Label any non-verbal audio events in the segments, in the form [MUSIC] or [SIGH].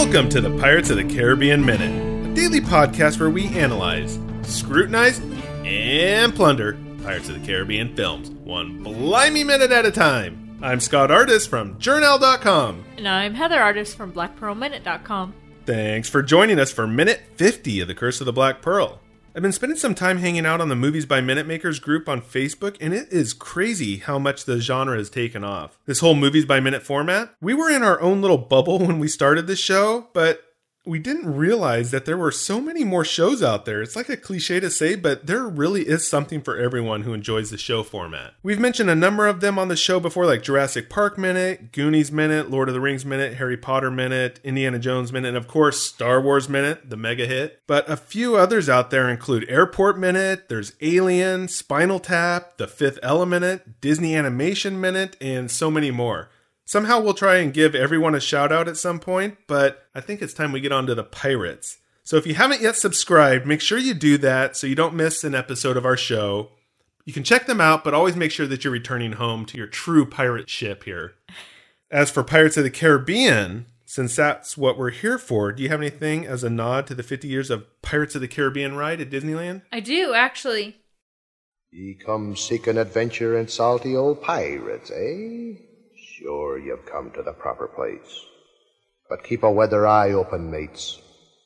Welcome to the Pirates of the Caribbean Minute, a daily podcast where we analyze, scrutinize, and plunder Pirates of the Caribbean films, one blimey minute at a time. I'm Scott Artist from Journal.com. And I'm Heather Artist from BlackPearlMinute.com. Thanks for joining us for minute 50 of The Curse of the Black Pearl. I've been spending some time hanging out on the Movies by Minute Makers group on Facebook, and it is crazy how much the genre has taken off. This whole Movies by Minute format, we were in our own little bubble [LAUGHS] when we started this show, but we didn't realize that there were so many more shows out there. It's like a cliche to say, but there really is something for everyone who enjoys the show format. We've mentioned a number of them on the show before, like Jurassic Park Minute, Goonies Minute, Lord of the Rings Minute, Harry Potter Minute, Indiana Jones Minute, and of course, Star Wars Minute, the mega hit. But a few others out there include Airport Minute, there's Alien, Spinal Tap, The Fifth Element Disney Animation Minute, and so many more. Somehow we'll try and give everyone a shout out at some point, but I think it's time we get on to the pirates. So if you haven't yet subscribed, make sure you do that so you don't miss an episode of our show. You can check them out, but always make sure that you're returning home to your true pirate ship here. As for Pirates of the Caribbean, since that's what we're here for, do you have anything as a nod to the 50 years of Pirates of the Caribbean ride at Disneyland? I do, actually. Ye come seek an adventure and salty old pirates, eh? Sure, you've come to the proper place. But keep a weather eye open, mates,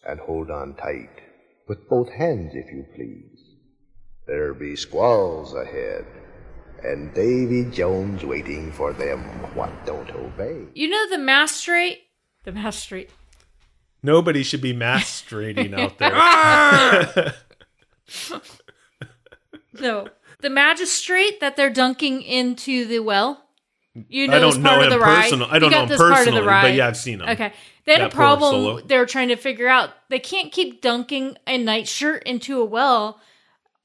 and hold on tight, with both hands, if you please. There be squalls ahead, and Davy Jones waiting for them what don't obey. You know the magistrate? The magistrate. Nobody should be masturbating out there. [LAUGHS] No. The magistrate that they're dunking into the well. You know I don't part know of the him ride. personal- I don't know him this part of the personally, but yeah, I've seen him. Okay. They had That a problem they were trying to figure out. They can't keep dunking a nightshirt into a well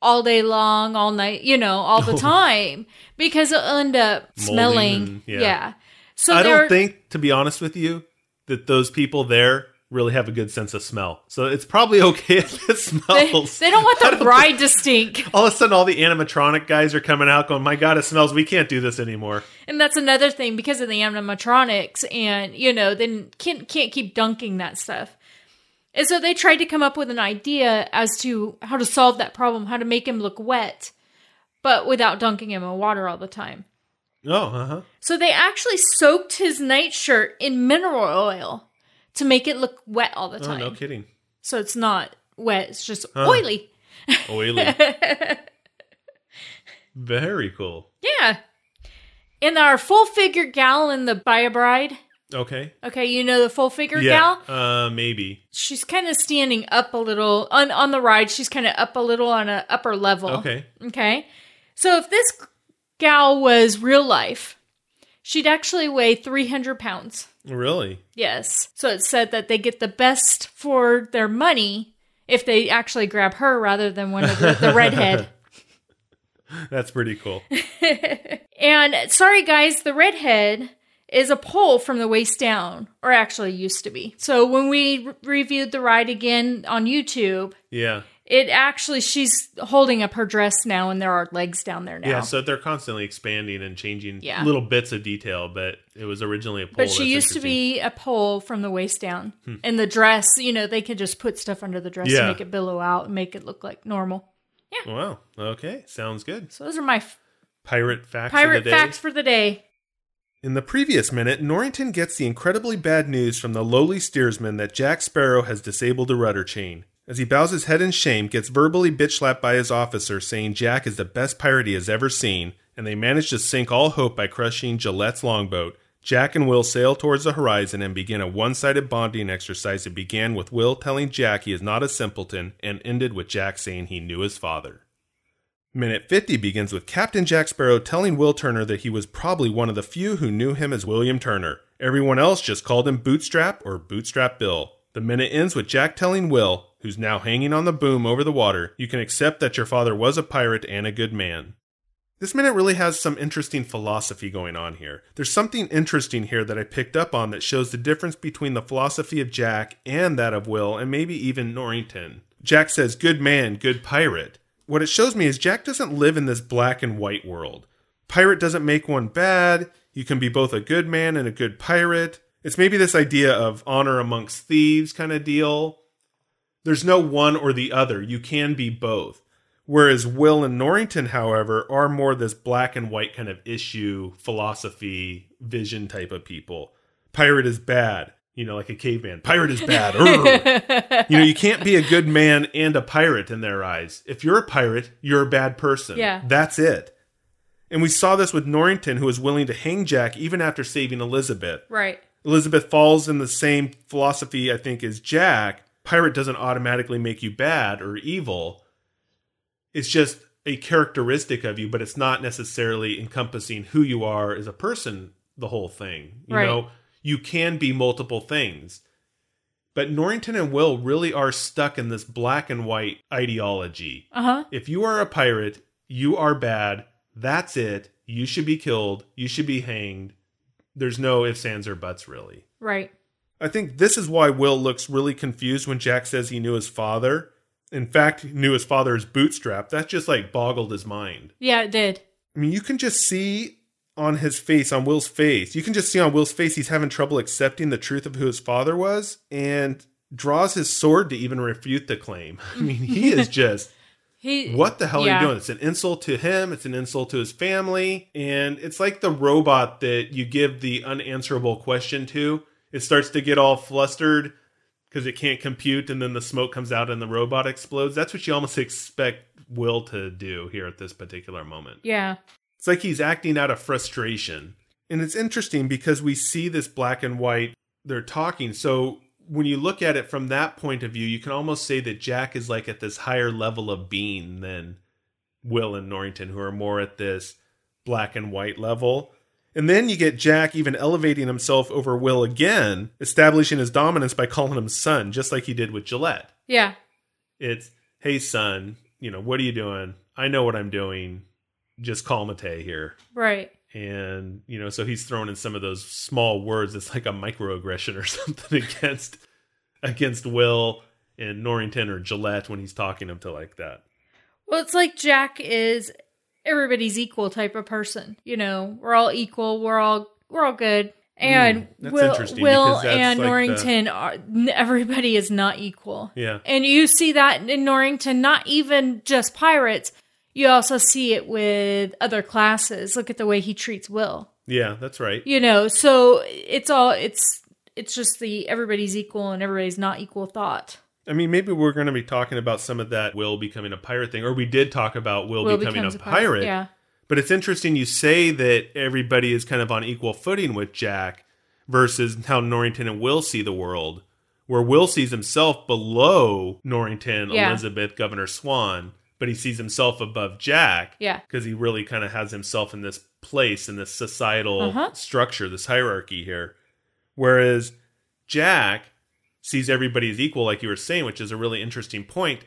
all day long, all night, you know, all the [LAUGHS] time because it'll end up Molding smelling. and- yeah. yeah. So I don't think, to be honest with you, that those people there really have a good sense of smell. So it's probably [LAUGHS] okay if it smells. they don't want the don't ride to stink. [LAUGHS] All of a sudden, all the animatronic guys are coming out going, My God, it smells. We can't do this anymore. And that's another thing because of the animatronics, and you know, then can't can't keep dunking that stuff. And so they tried to come up with an idea as to how to solve that problem, how to make him look wet, but without dunking him in water all the time. Oh, uh huh. So they actually soaked his nightshirt in mineral oil to make it look wet all the Oh, time. no kidding. So it's not wet; it's just Huh. oily. [LAUGHS] Oily. Very cool. Yeah. In our full figure gal in the Buy a Bride. Okay. Okay, you know the full figure Yeah. gal? Uh, maybe. she's kind of standing up a little on on the ride. She's kind of up a little on a upper level. Okay. Okay. So if this gal was real life, she'd actually weigh 300 pounds. Really? Yes. So it said that they get the best for their money if they actually grab her rather than one of the, the redhead. [LAUGHS] That's pretty cool. [LAUGHS] And sorry guys, the redhead is a pole from the waist down, or actually used to be. So when we re- reviewed the ride again on YouTube, Yeah. It actually, she's holding up her dress now, and there are legs down there now. Yeah, so they're constantly expanding and changing Yeah. little bits of detail, but it was originally a pole. but she used to. Hmm. be a pole from the waist down. And the dress, you know, they could just put stuff under the dress Yeah. to make it billow out and make it look like normal. Yeah. Wow. Okay. Sounds good. So those are my f- Pirate facts pirate of the day. facts for the day. In the previous minute, Norrington gets the incredibly bad news from the lowly steersman that Jack Sparrow has disabled the rudder chain. As he bows his head in shame, gets verbally bitch slapped by his officer, saying Jack is the best pirate he has ever seen, and they manage to sink all hope by crushing Gillette's longboat. Jack and Will sail towards the horizon and begin a one sided bonding exercise that began with Will telling Jack he is not a simpleton and ended with Jack saying he knew his father. Minute 50 begins with Captain Jack Sparrow telling Will Turner that he was probably one of the few who knew him as William Turner. Everyone else just called him Bootstrap or Bootstrap Bill. The minute ends with Jack telling Will, who's now hanging on the boom over the water, you can accept that your father was a pirate and a good man. This minute really has some interesting philosophy going on here. There's something interesting here that I picked up on that shows the difference between the philosophy of Jack and that of Will, and maybe even Norrington. Jack says, good man, good pirate. What it shows me is Jack doesn't live in this black and white world. Pirate doesn't make one bad. You can be both a good man and a good pirate. It's maybe this idea of honor amongst thieves kind of deal. There's no one or the other. You can be both. Whereas Will and Norrington, however, are more this black and white kind of issue, philosophy, vision type of people. Pirate is bad, you know, like a caveman. Pirate is bad. [LAUGHS] You know, you can't be a good man and a pirate in their eyes. If you're a pirate, you're a bad person. Yeah. That's it. And we saw this with Norrington, who was willing to hang Jack even after saving Elizabeth. Right. Elizabeth falls in the same philosophy, I think, as Jack. Pirate doesn't automatically make you bad or evil. It's just a characteristic of you, but it's not necessarily encompassing who you are as a person, the whole thing. You Right. know, you can be multiple things. But Norrington and Will really are stuck in this black and white ideology. Uh huh. If you are a pirate, you are bad. That's it. You should be killed. You should be hanged. There's no ifs, ands, or buts, really. Right. I think this is why Will looks really confused when Jack says he knew his father. In fact, he knew his father Bootstrap. That just like boggled his mind. Yeah, it did. I mean, you can just see on his face, on Will's face, you can just see on Will's face he's having trouble accepting the truth of who his father was and draws his sword to even refute the claim. [LAUGHS] I mean, he is [LAUGHS] just He. what the hell are you doing? It's an insult to him, it's an insult to his family, and it's like the robot that you give the unanswerable question to. It starts to get all flustered because it can't compute, and then the smoke comes out and the robot explodes. That's what you almost expect Will to do here at this particular moment. Yeah. It's like he's acting out of frustration. And it's interesting because we see this black and white, they're talking. So when you look at it from that point of view, you can almost say that Jack is like at this higher level of being than Will and Norrington, who are more at this black and white level. And then you get Jack even elevating himself over Will again, establishing his dominance by calling him son, just like he did with Gillette. Yeah. It's, hey, son, you know, what are you doing? I know what I'm doing. Just call Matei here Right. and you know so he's thrown in some of those small words it's like a microaggression or [LAUGHS] something against against will and norrington or gillette when he's talking up to like that Well, it's like Jack is everybody's equal type of person. You know, we're all equal. We're all we're all good. And Hmm, that's Will, interesting Will that's and like the- Norrington are everybody is not equal. yeah And you see that in Norrington, not even just pirates. You also see it with other classes. Look at the way he treats Will. yeah that's right You know, so it's all it's it's just the everybody's equal and everybody's not equal thought. I mean maybe we're going to be talking about some of that will becoming a pirate thing or we did talk about will, Will becoming a becomes pirate, Yeah. but it's interesting you say that everybody is kind of on equal footing with jack versus how norrington and will see the world where will sees himself below norrington Yeah. elizabeth governor swan but he sees himself above jack Yeah. because he really kind of has himself in this place in this societal Uh-huh. structure this hierarchy here whereas jack sees everybody as equal like you were saying which is a really interesting point.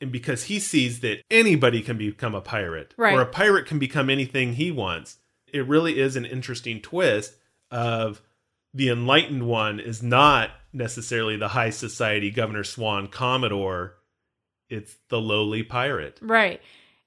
and because he sees that anybody can become a pirate Right. or a pirate can become anything he wants it really is an interesting twist of the enlightened one is not necessarily the high society governor swan commodore it's the lowly pirate Right.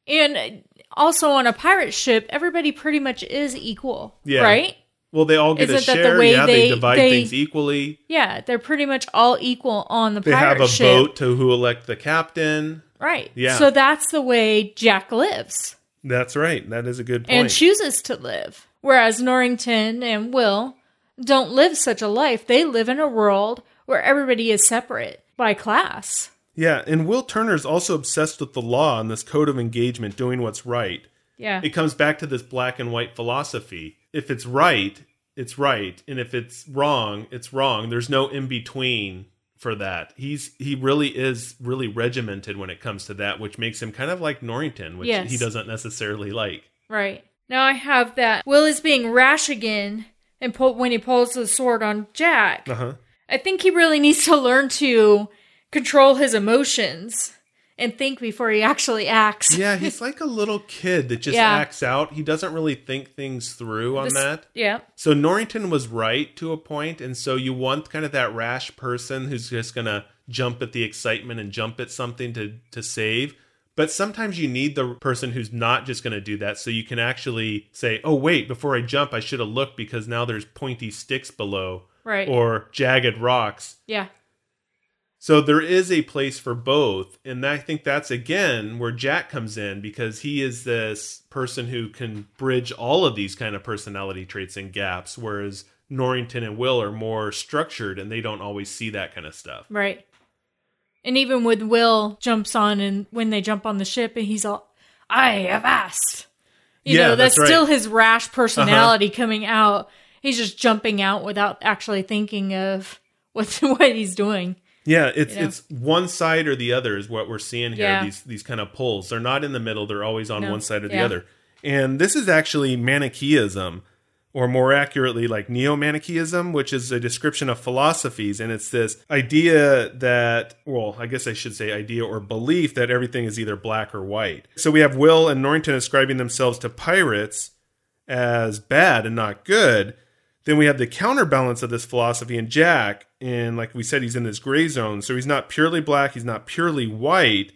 And also on a pirate ship, everybody pretty much is equal. Yeah. Right? Well they all get a Isn't the share way yeah they, they- divide they- things equally Yeah, they're pretty much all equal on the they have a ship. vote to who elect the captain Right. Yeah. So that's the way Jack lives that's right that is a good point. point and chooses to live. Whereas Norrington and Will don't live such a life. They live in a world where everybody is separate by class. yeah and will turner's also obsessed with the law and this code of engagement doing what's right Yeah. it comes back to this black and white philosophy. If it's right, it's right, and if it's wrong, it's wrong. There's no in between for that. He's he really is really regimented when it comes to that, which makes him kind of like Norrington, which Yes. he doesn't necessarily like. Right. Now I have that Will is being rash again and pull, when he pulls the sword on Jack. Uh huh. I think he really needs to learn to control his emotions and think before he actually acts. Yeah, he's [LAUGHS] like a little kid that just Yeah. acts out. He doesn't really think things through on This- that. Yeah. So Norrington was right to a point, and so you want kind of that rash person who's just gonna jump at the excitement and jump at something to to save. But sometimes you need the person who's not just gonna do that, so you can actually say, "Oh wait, before I jump, I should have looked because now there's pointy sticks below Right. or jagged rocks." yeah. So there is a place for both, and I think that's again where Jack comes in because he is this person who can bridge all of these kind of personality traits and gaps, whereas Norrington and Will are more structured and they don't always see that kind of stuff. Right. And even with Will jumps on and when they jump on the ship and he's all, I have asked. You Yeah, know, that's, that's right. still his rash uh-huh. personality coming out. He's just jumping out without actually thinking of [LAUGHS] what what he's doing. Yeah, it's You know? it's one side or the other is what we're seeing here. Yeah. These these kind of pulls. They're not in the middle. They're always on No. one side or the Yeah. other. And this is actually Manichaeism, or more accurately, like Neo Manichaeism, which is a description of philosophies. And it's this idea that, well, I guess I should say idea or belief that everything is either black or white. So we have Will and Norrington ascribing themselves to pirates as bad and not good. Then we have the counterbalance of this philosophy in Jack, and like we said, he's in this gray zone. So he's not purely black, he's not purely white,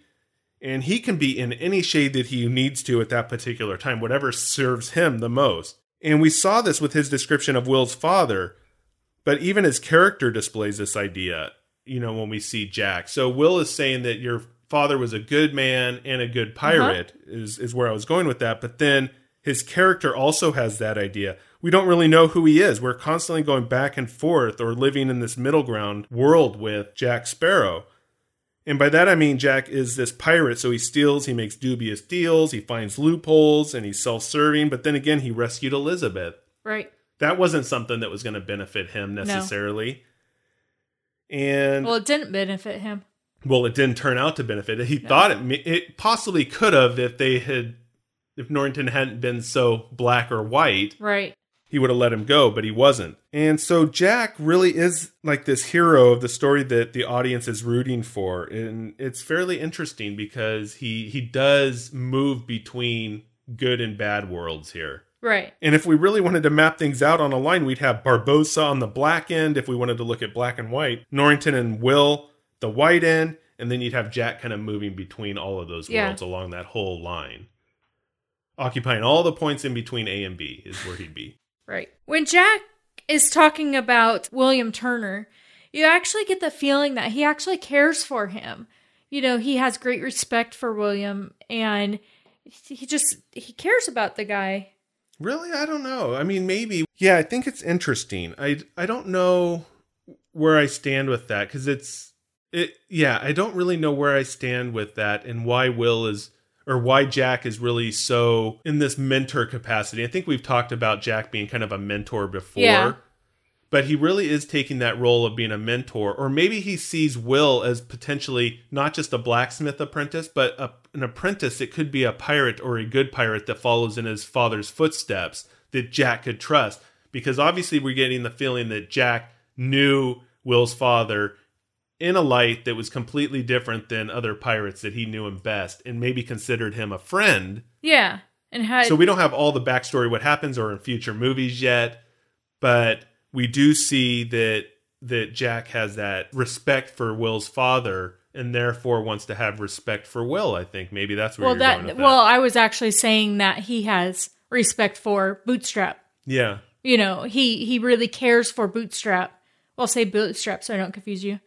and he can be in any shade that he needs to at that particular time, whatever serves him the most. And we saw this with his description of Will's father, but even his character displays this idea, you know, when we see Jack. So Will is saying that your father was a good man and a good uh-huh. pirate, is, is where I was going with that. But then his character also has that idea. We don't really know who he is. We're constantly going back and forth or living in this middle ground world with Jack Sparrow. And by that I mean Jack is this pirate, so he steals, he makes dubious deals, he finds loopholes, and he's self serving. But then again, he rescued Elizabeth. Right. That wasn't something that was going to benefit him necessarily. And Well, it didn't benefit him. well, it didn't turn out to benefit. He thought it it possibly could have if they had if Norrington hadn't been so black or white, Right. He would have let him go, but he wasn't. And so Jack really is like this hero of the story that the audience is rooting for, and it's fairly interesting because he he does move between good and bad worlds here. Right. And if we really wanted to map things out on a line, we'd have Barbossa on the black end if we wanted to look at black and white, Norrington and Will the white end, and then you'd have Jack kind of moving between all of those Yeah. worlds along that whole line. Occupying all the points in between A and B is where he'd be. Right. When Jack is talking about William Turner, you actually get the feeling that he actually cares for him. You know, he has great respect for William and he just he cares about the guy. Really, I don't know. I mean, maybe. Yeah, I think it's interesting. I I don't know where I stand with that because it's it. Yeah, I don't really know where I stand with that and why Will is or why Jack is really so in this mentor capacity. I think we've talked about Jack being kind of a mentor before. Yeah. But he really is taking that role of being a mentor, or maybe he sees Will as potentially not just a blacksmith apprentice, but a, an apprentice. It could be a pirate or a good pirate that follows in his father's footsteps that Jack could trust. Because obviously, we're getting the feeling that Jack knew Will's father in a light that was completely different than other pirates that he knew him best, and maybe considered him a friend. Yeah. And had So we don't have all the backstory, what happens, or in future movies yet, but we do see that that Jack has that respect for Will's father, and therefore wants to have respect for Will. I think maybe that's where well you're going that well. I was actually saying that he has respect for Bootstrap. yeah, You know, he he really cares for Bootstrap. Well, say Bootstrap so I don't confuse you.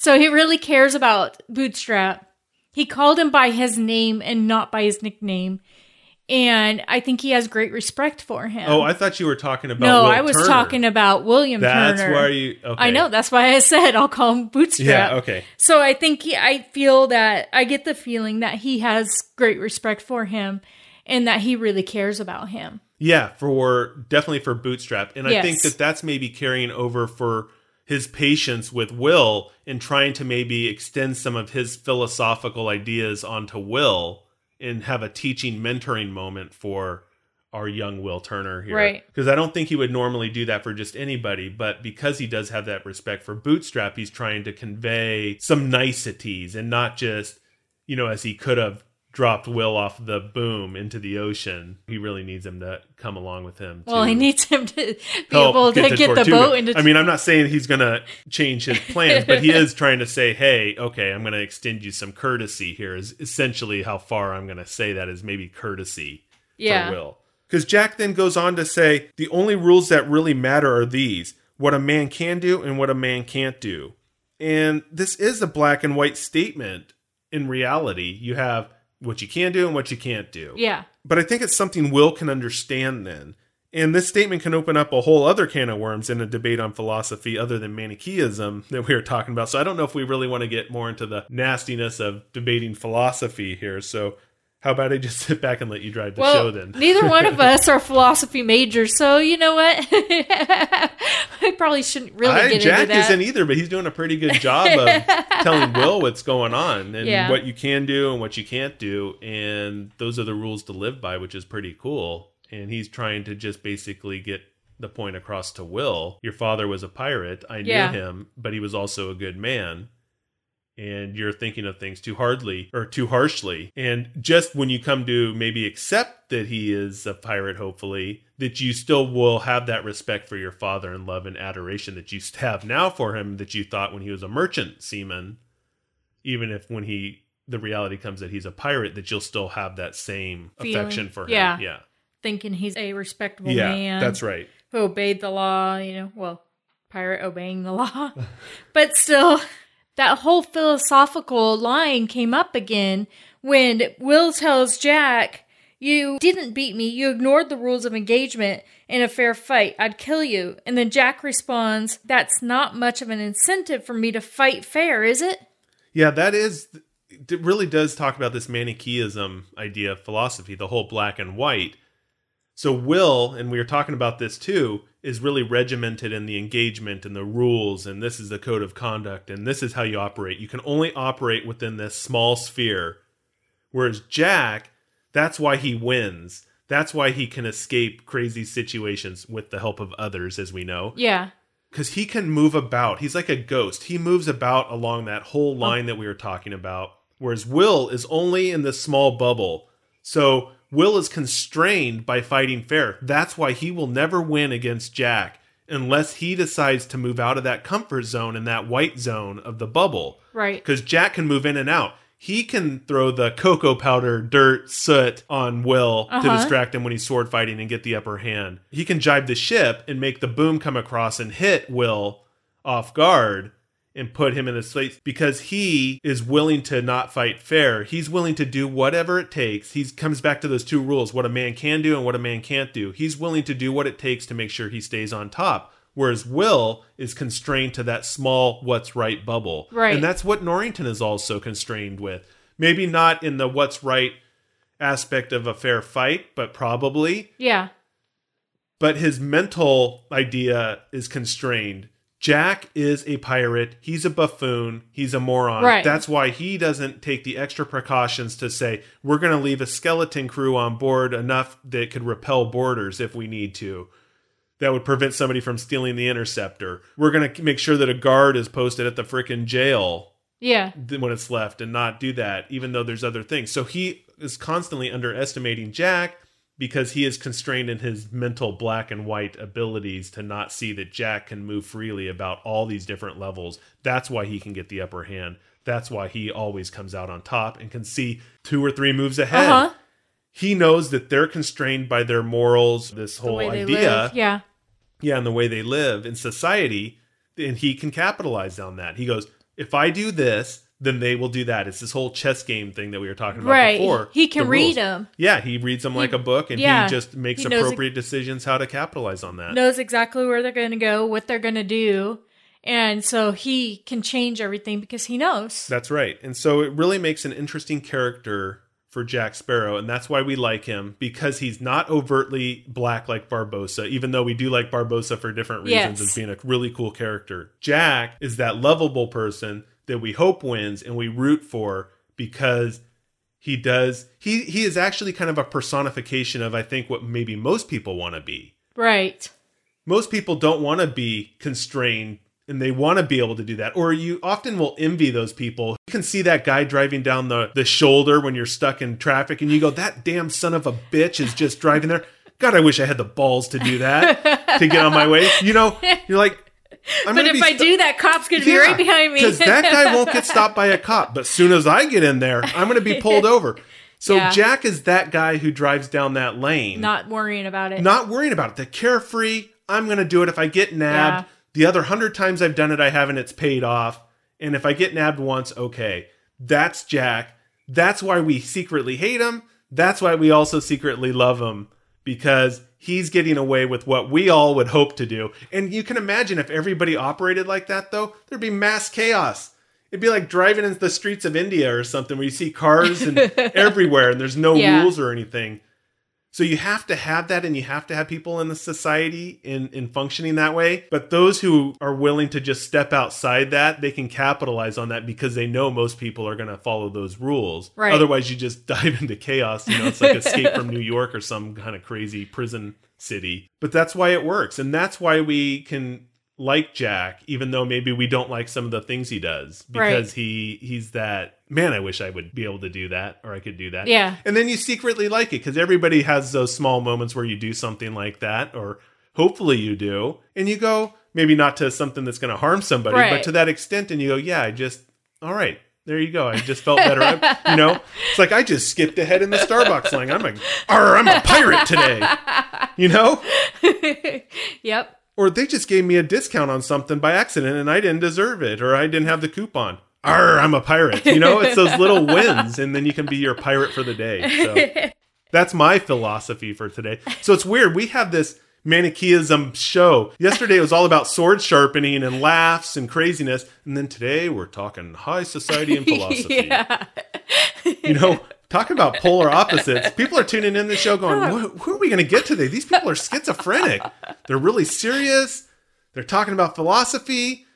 So he really cares about Bootstrap. He called him by his name and not by his nickname. And I think he has great respect for him. Oh, I thought you were talking about. no, Will I was Turner. talking about William That's Turner. why you. Okay. I know. That's why I said I'll call him Bootstrap. Yeah. Okay. So I think he, I feel that I get the feeling that he has great respect for him and that he really cares about him. Yeah, for definitely for Bootstrap, and I think that that's maybe carrying over for his patience with Will and trying to maybe extend some of his philosophical ideas onto Will and have a teaching mentoring moment for our young Will Turner here. Right. Because I don't think he would normally do that for just anybody, but because he does have that respect for Bootstrap, he's trying to convey some niceties and not just, you know, as he could have dropped Will off the boom into the ocean. He really needs him to come along with him. Well, he needs him to be able to get, the boat into. I mean, I'm not saying he's going to change his plans, but he [LAUGHS] is trying to say, "Hey, okay, I'm going to extend you some courtesy here." Is essentially how far I'm going to say that is maybe courtesy yeah. for Will. Because Jack then goes on to say, "The only rules that really matter are these: what a man can do and what a man can't do." And this is a black and white statement. In reality, you have what you can do and what you can't do. Yeah. But I think it's something Will can understand then. And this statement can open up a whole other can of worms in a debate on philosophy other than Manichaeism that we were talking about. So I don't know if we really want to get more into the nastiness of debating philosophy here. So how about I just sit back and let you drive the Well, show then? neither one of [LAUGHS] us are philosophy majors, so you know what? [LAUGHS] I probably shouldn't really I, get Jack into that. isn't either, but he's doing a pretty good job of [LAUGHS] telling Will what's going on and Yeah. what you can do and what you can't do. And those are the rules to live by, which is pretty cool. And he's trying to just basically get the point across to Will. Your father was a pirate. I Yeah. knew him, but he was also a good man. And you're thinking of things too hardly or too harshly. And just when you come to maybe accept that he is a pirate, hopefully, that you still will have that respect for your father and love and adoration that you have now for him that you thought when he was a merchant seaman, even if when he the reality comes that he's a pirate, that you'll still have that same Feeling. affection for him. Yeah. Yeah. Thinking he's a respectable Yeah. man. That's right. who obeyed the law, you know, well, pirate obeying the law. [LAUGHS] but still, that whole philosophical line came up again when Will tells Jack, You didn't beat me. You ignored the rules of engagement in a fair fight. I'd kill you. And then Jack responds, That's not much of an incentive for me to fight fair, is it? Yeah, that is it really does talk about this Manichaeism idea of philosophy, the whole black and white. So Will, and we were talking about this too, is really regimented in the engagement and the rules, and this is the code of conduct, and this is how you operate. You can only operate within this small sphere. Whereas Jack, that's why he wins. That's why he can escape crazy situations with the help of others, as we know Yeah. because he can move about. He's like a ghost. He moves about along that whole oh. line that we were talking about. Whereas Will is only in this small bubble. So Will is constrained by fighting fair. That's why he will never win against Jack unless he decides to move out of that comfort zone and that white zone of the bubble. Right. Because Jack can move in and out. He can throw the cocoa powder, dirt, soot on Will to Uh-huh. distract him when he's sword fighting and get the upper hand. He can jibe the ship and make the boom come across and hit Will off guard and put him in his place because he is willing to not fight fair. He's willing to do whatever it takes. He comes back to those two rules what a man can do and what a man can't do. He's willing to do what it takes to make sure he stays on top. Whereas Will is constrained to that small what's right bubble. Right. And that's what Norrington is also constrained with. Maybe not in the what's right aspect of a fair fight, but probably. Yeah. But his mental idea is constrained. Jack is a pirate. He's a buffoon. He's a moron. Right. That's why he doesn't take the extra precautions to say, we're going to leave a skeleton crew on board enough that could repel boarders if we need to. That would prevent somebody from stealing the interceptor. We're going to make sure that a guard is posted at the frickin' jail Yeah. when it's left and not do that, even though there's other things. So he is constantly underestimating Jack because he is constrained in his mental black and white abilities to not see that Jack can move freely about all these different levels. That's why he can get the upper hand. That's why he always comes out on top and can see two or three moves ahead. Uh huh. He knows that they're constrained by their morals, this whole they idea live. Yeah. yeah, and the way they live in society, and he can capitalize on that. He goes, if I do this, then they will do that. It's this whole chess game thing that we were talking about Right. before. He can the read rules. them. Yeah, he reads them like a book, and yeah, he just makes he knows appropriate decisions how to capitalize on that. knows exactly where they're going to go, what they're going to do. And so he can change everything because he knows. That's right. And so it really makes an interesting character for Jack Sparrow, and that's why we like him because he's not overtly black like Barbossa, even though we do like Barbossa for different reasons Yes. as being a really cool character. Jack is that lovable person that we hope wins and we root for because he does he he is actually kind of a personification of I think what maybe most people want to be. Right. most people don't want to be constrained and they want to be able to do that. Or you often will envy those people. You can see that guy driving down the, the shoulder when you're stuck in traffic and you go that damn son of a bitch is just driving there. God i wish i had the balls to do that to get on my way. You know you're like [LAUGHS] I'm But if I do that, cop's going to be right behind me. because that guy won't get [LAUGHS] stopped by a cop. But soon as I get in there, I'm going to be pulled [LAUGHS] over. So Yeah. Jack is that guy who drives down that lane, Not worrying about it. not worrying about it. The carefree, I'm going to do it. If I get nabbed, Yeah. the other hundred times I've done it, I haven't. It's paid off. And if I get nabbed once, okay. That's Jack. That's why we secretly hate him. That's why we also secretly love him because he's getting away with what we all would hope to do. And you can imagine if everybody operated like that, though, there'd be mass chaos. It'd be like driving in the streets of India or something where you see cars and [LAUGHS] everywhere and there's no Yeah. rules or anything. So you have to have that and you have to have people in the society in, in functioning that way. But those who are willing to just step outside that, they can capitalize on that because they know most people are going to follow those rules. Right. Otherwise, you just [LAUGHS] dive into chaos. You know, it's like Escape from [LAUGHS] New York or some kind of crazy prison city. But that's why it works. And that's why we can like Jack, even though maybe we don't like some of the things he does because Right. he he's that man. I wish I would be able to do that or I could do that. Yeah. And then you secretly like it because everybody has those small moments where you do something like that, or hopefully you do, and you go maybe not to something that's going to harm somebody, but to that extent, and you go, yeah, I just all right. There you go. I just felt better. I- you know, it's like I just skipped ahead in the Starbucks line. I'm a, Arr, I'm a pirate today. You know, [LAUGHS] yep. or they just gave me a discount on something by accident and I didn't deserve it, or I didn't have the coupon. Arr, I'm a pirate. You know, it's those little [LAUGHS] wins, and then you can be your pirate for the day. So that's my philosophy for today. So it's weird. We have this Manichaeism show. Yesterday it was all about sword sharpening and laughs and craziness, and then today we're talking high society and [LAUGHS] philosophy. Yeah. You know, talking about polar opposites. People are tuning in the show going, oh. "Who- who are we going to get today? These people are schizophrenic. They're really serious. They're talking about philosophy.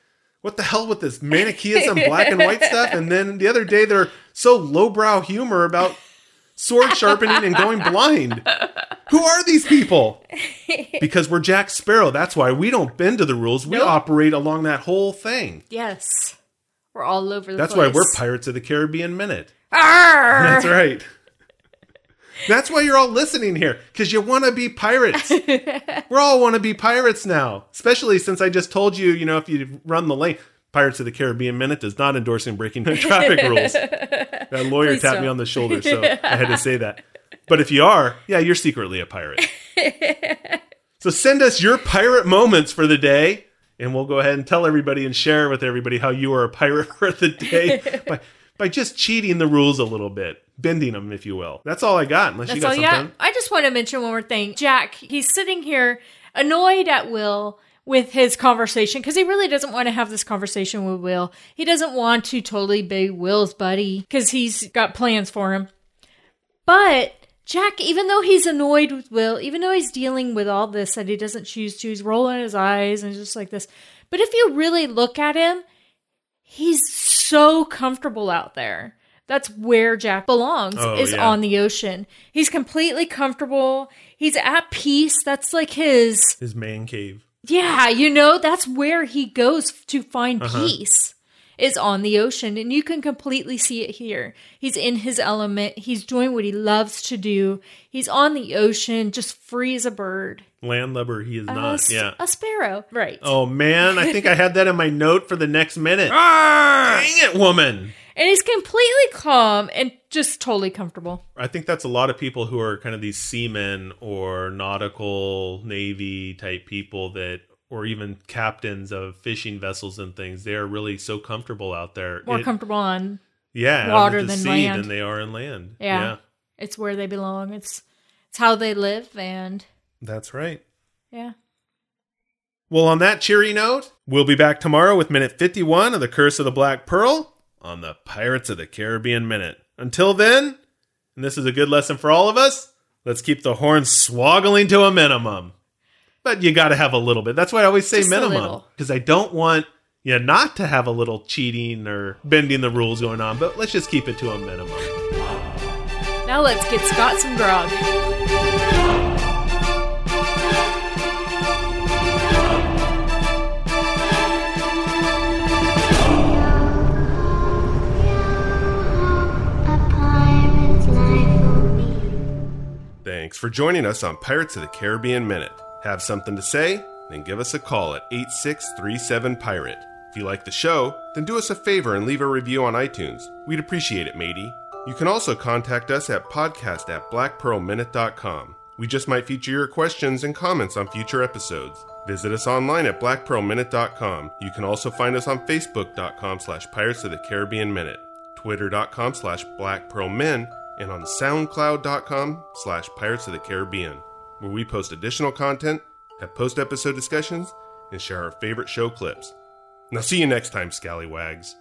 What the hell with this Manichaeism, black and white stuff? And then the other day they're so lowbrow humor about sword [LAUGHS] sharpening and going blind. Who are these people? Because we're Jack Sparrow. That's why we don't bend to the rules. We Nope. operate along that whole thing. Yes. We're all over the That's place. why we're Pirates of the Caribbean Minute. Arr! That's right. That's why you're all listening here, because you want to be pirates. [LAUGHS] We're all want to be pirates now, especially since I just told you, you know, if you run the lane, Pirates of the Caribbean Minute does not endorse breaking traffic [LAUGHS] rules. That lawyer Please tapped me don't. on the shoulder, so [LAUGHS] I had to say that. But if you are, yeah, you're secretly a pirate. so send us your pirate moments for the day, and we'll go ahead and tell everybody and share with everybody how you are a pirate for the day by, by just cheating the rules a little bit, bending them, if you will. That's all I got, unless you got something. got. I just want to mention one more thing. Jack, he's sitting here annoyed at Will with his conversation because he really doesn't want to have this conversation with Will. He doesn't want to totally be Will's buddy because he's got plans for him. But Jack, even though he's annoyed with Will, even though he's dealing with all this that he doesn't choose to, he's rolling his eyes and just like this. But if you really look at him, he's so comfortable out there. That's where Jack belongs, Oh, is yeah. on the ocean. He's completely comfortable. He's at peace. That's like his, His man cave. yeah, you know, that's where he goes to find Uh-huh. peace, is on the ocean. And you can completely see it here. He's in his element. He's doing what he loves to do. He's on the ocean, just free as a bird. Landlubber, he is A not. s- yeah. A sparrow. Right. Oh man, I think I had that in my note for the next minute. [LAUGHS] Dang it, woman. And he's completely calm and just totally comfortable. I think that's a lot of people who are kind of these seamen or nautical navy type people that or even captains of fishing vessels and things. They are really so comfortable out there. More It- comfortable on yeah, water the than sea land. than they are in land. Yeah. it's where they belong. It's it's how they live and That's right. yeah. Well, on that cheery note, we'll be back tomorrow with minute 51 of The Curse of the Black Pearl on the Pirates of the Caribbean Minute. Until then, and this is a good lesson for all of us, let's keep the horns swoggling to a minimum. But you got to have a little bit. That's why I always say Just minimum because I don't want you not to have a little cheating or bending the rules going on. But let's just keep it to a minimum. Now let's get Scott some grog. A pirate's life will be. Thanks for joining us on Pirates of the Caribbean Minute. Have something to say? Then give us a call at 8637 Pirate. If you like the show, then do us a favor and leave a review on iTunes. We'd appreciate it, matey. You can also contact us at podcast at blackpearlminute.com. We just might feature your questions and comments on future episodes. Visit us online at blackpearlminute.com. You can also find us on facebook.com slash pirates of the Caribbean Minute, twitter.com slash blackpearlmin, and on soundcloud.com slash pirates of the Caribbean, where we post additional content, have post-episode discussions, and share our favorite show clips. Now see you next time, scallywags.